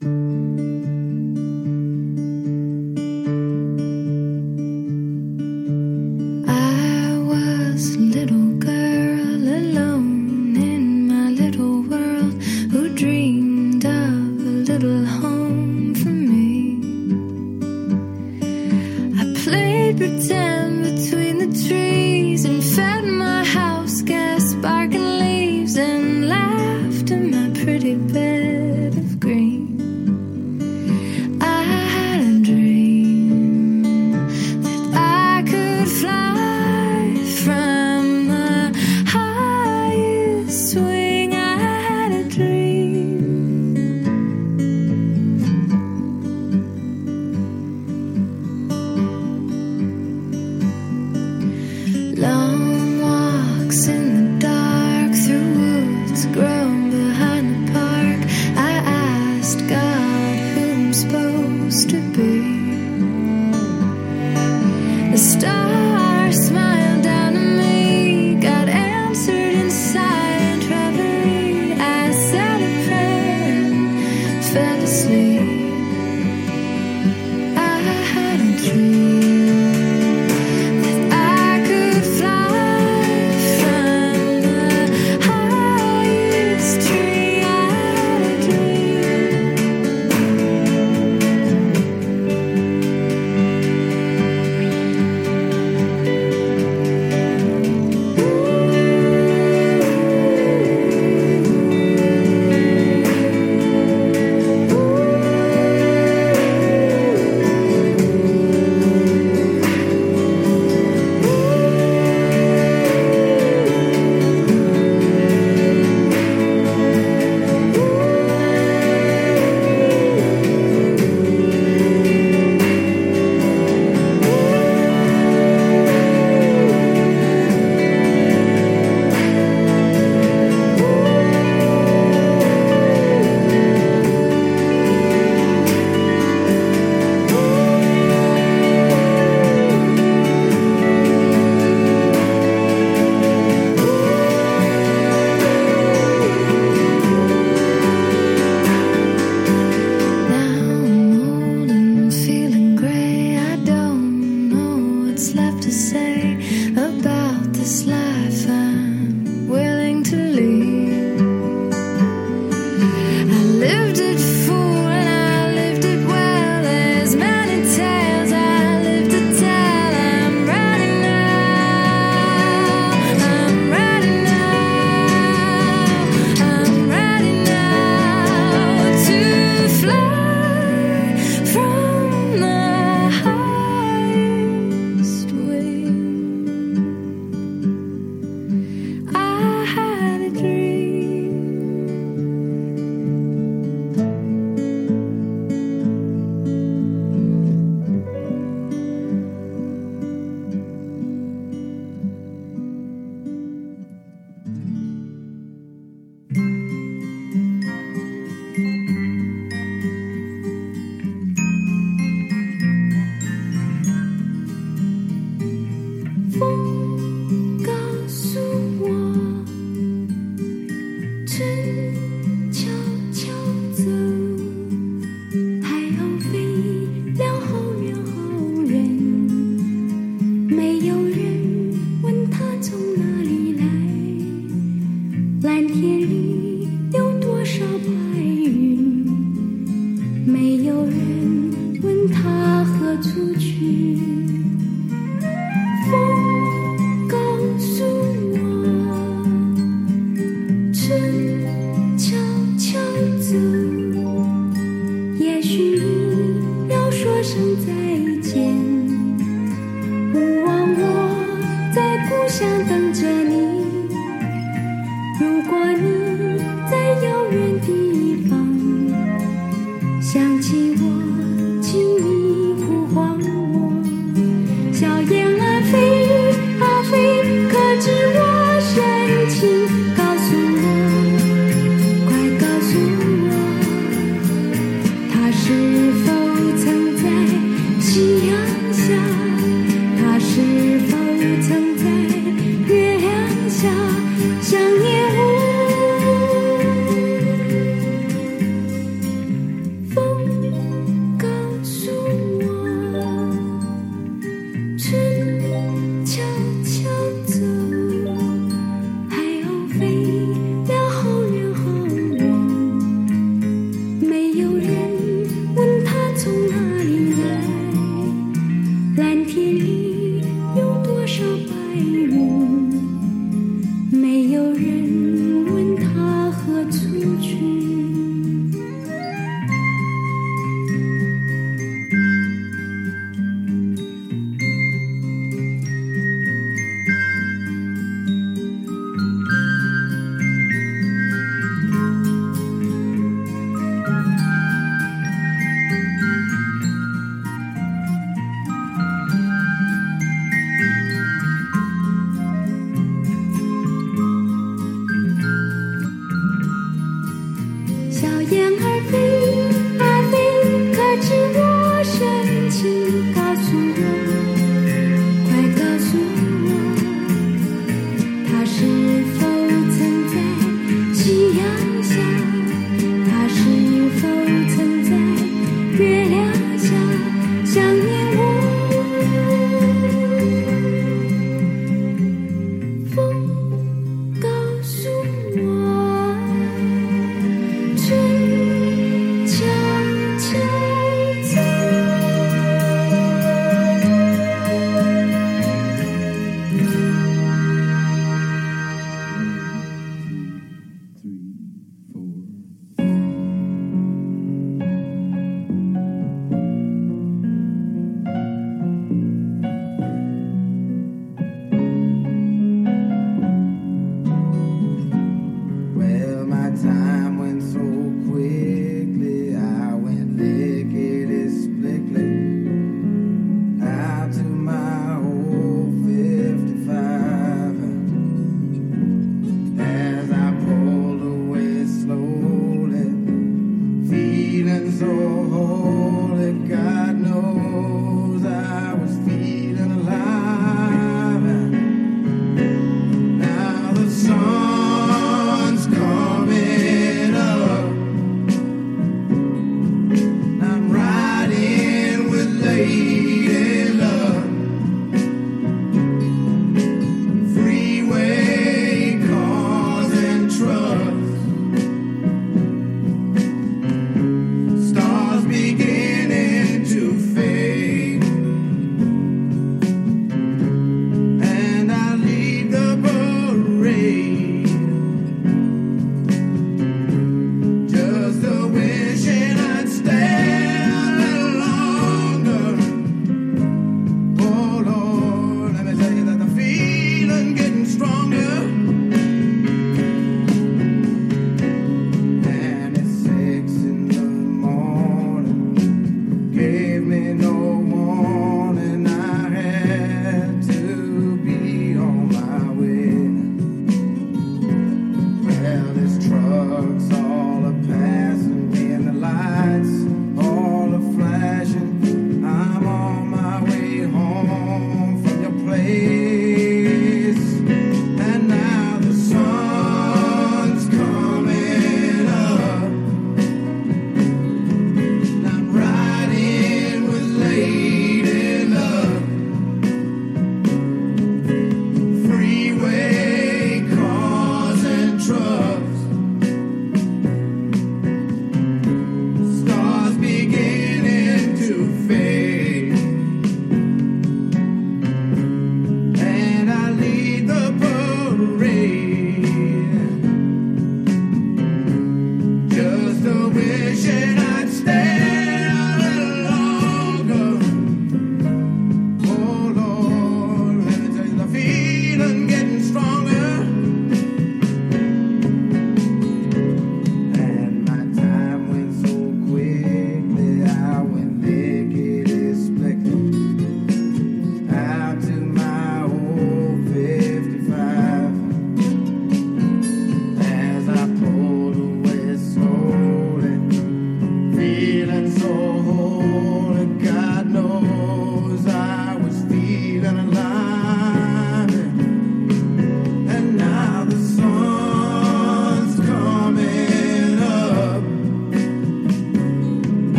I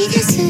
He.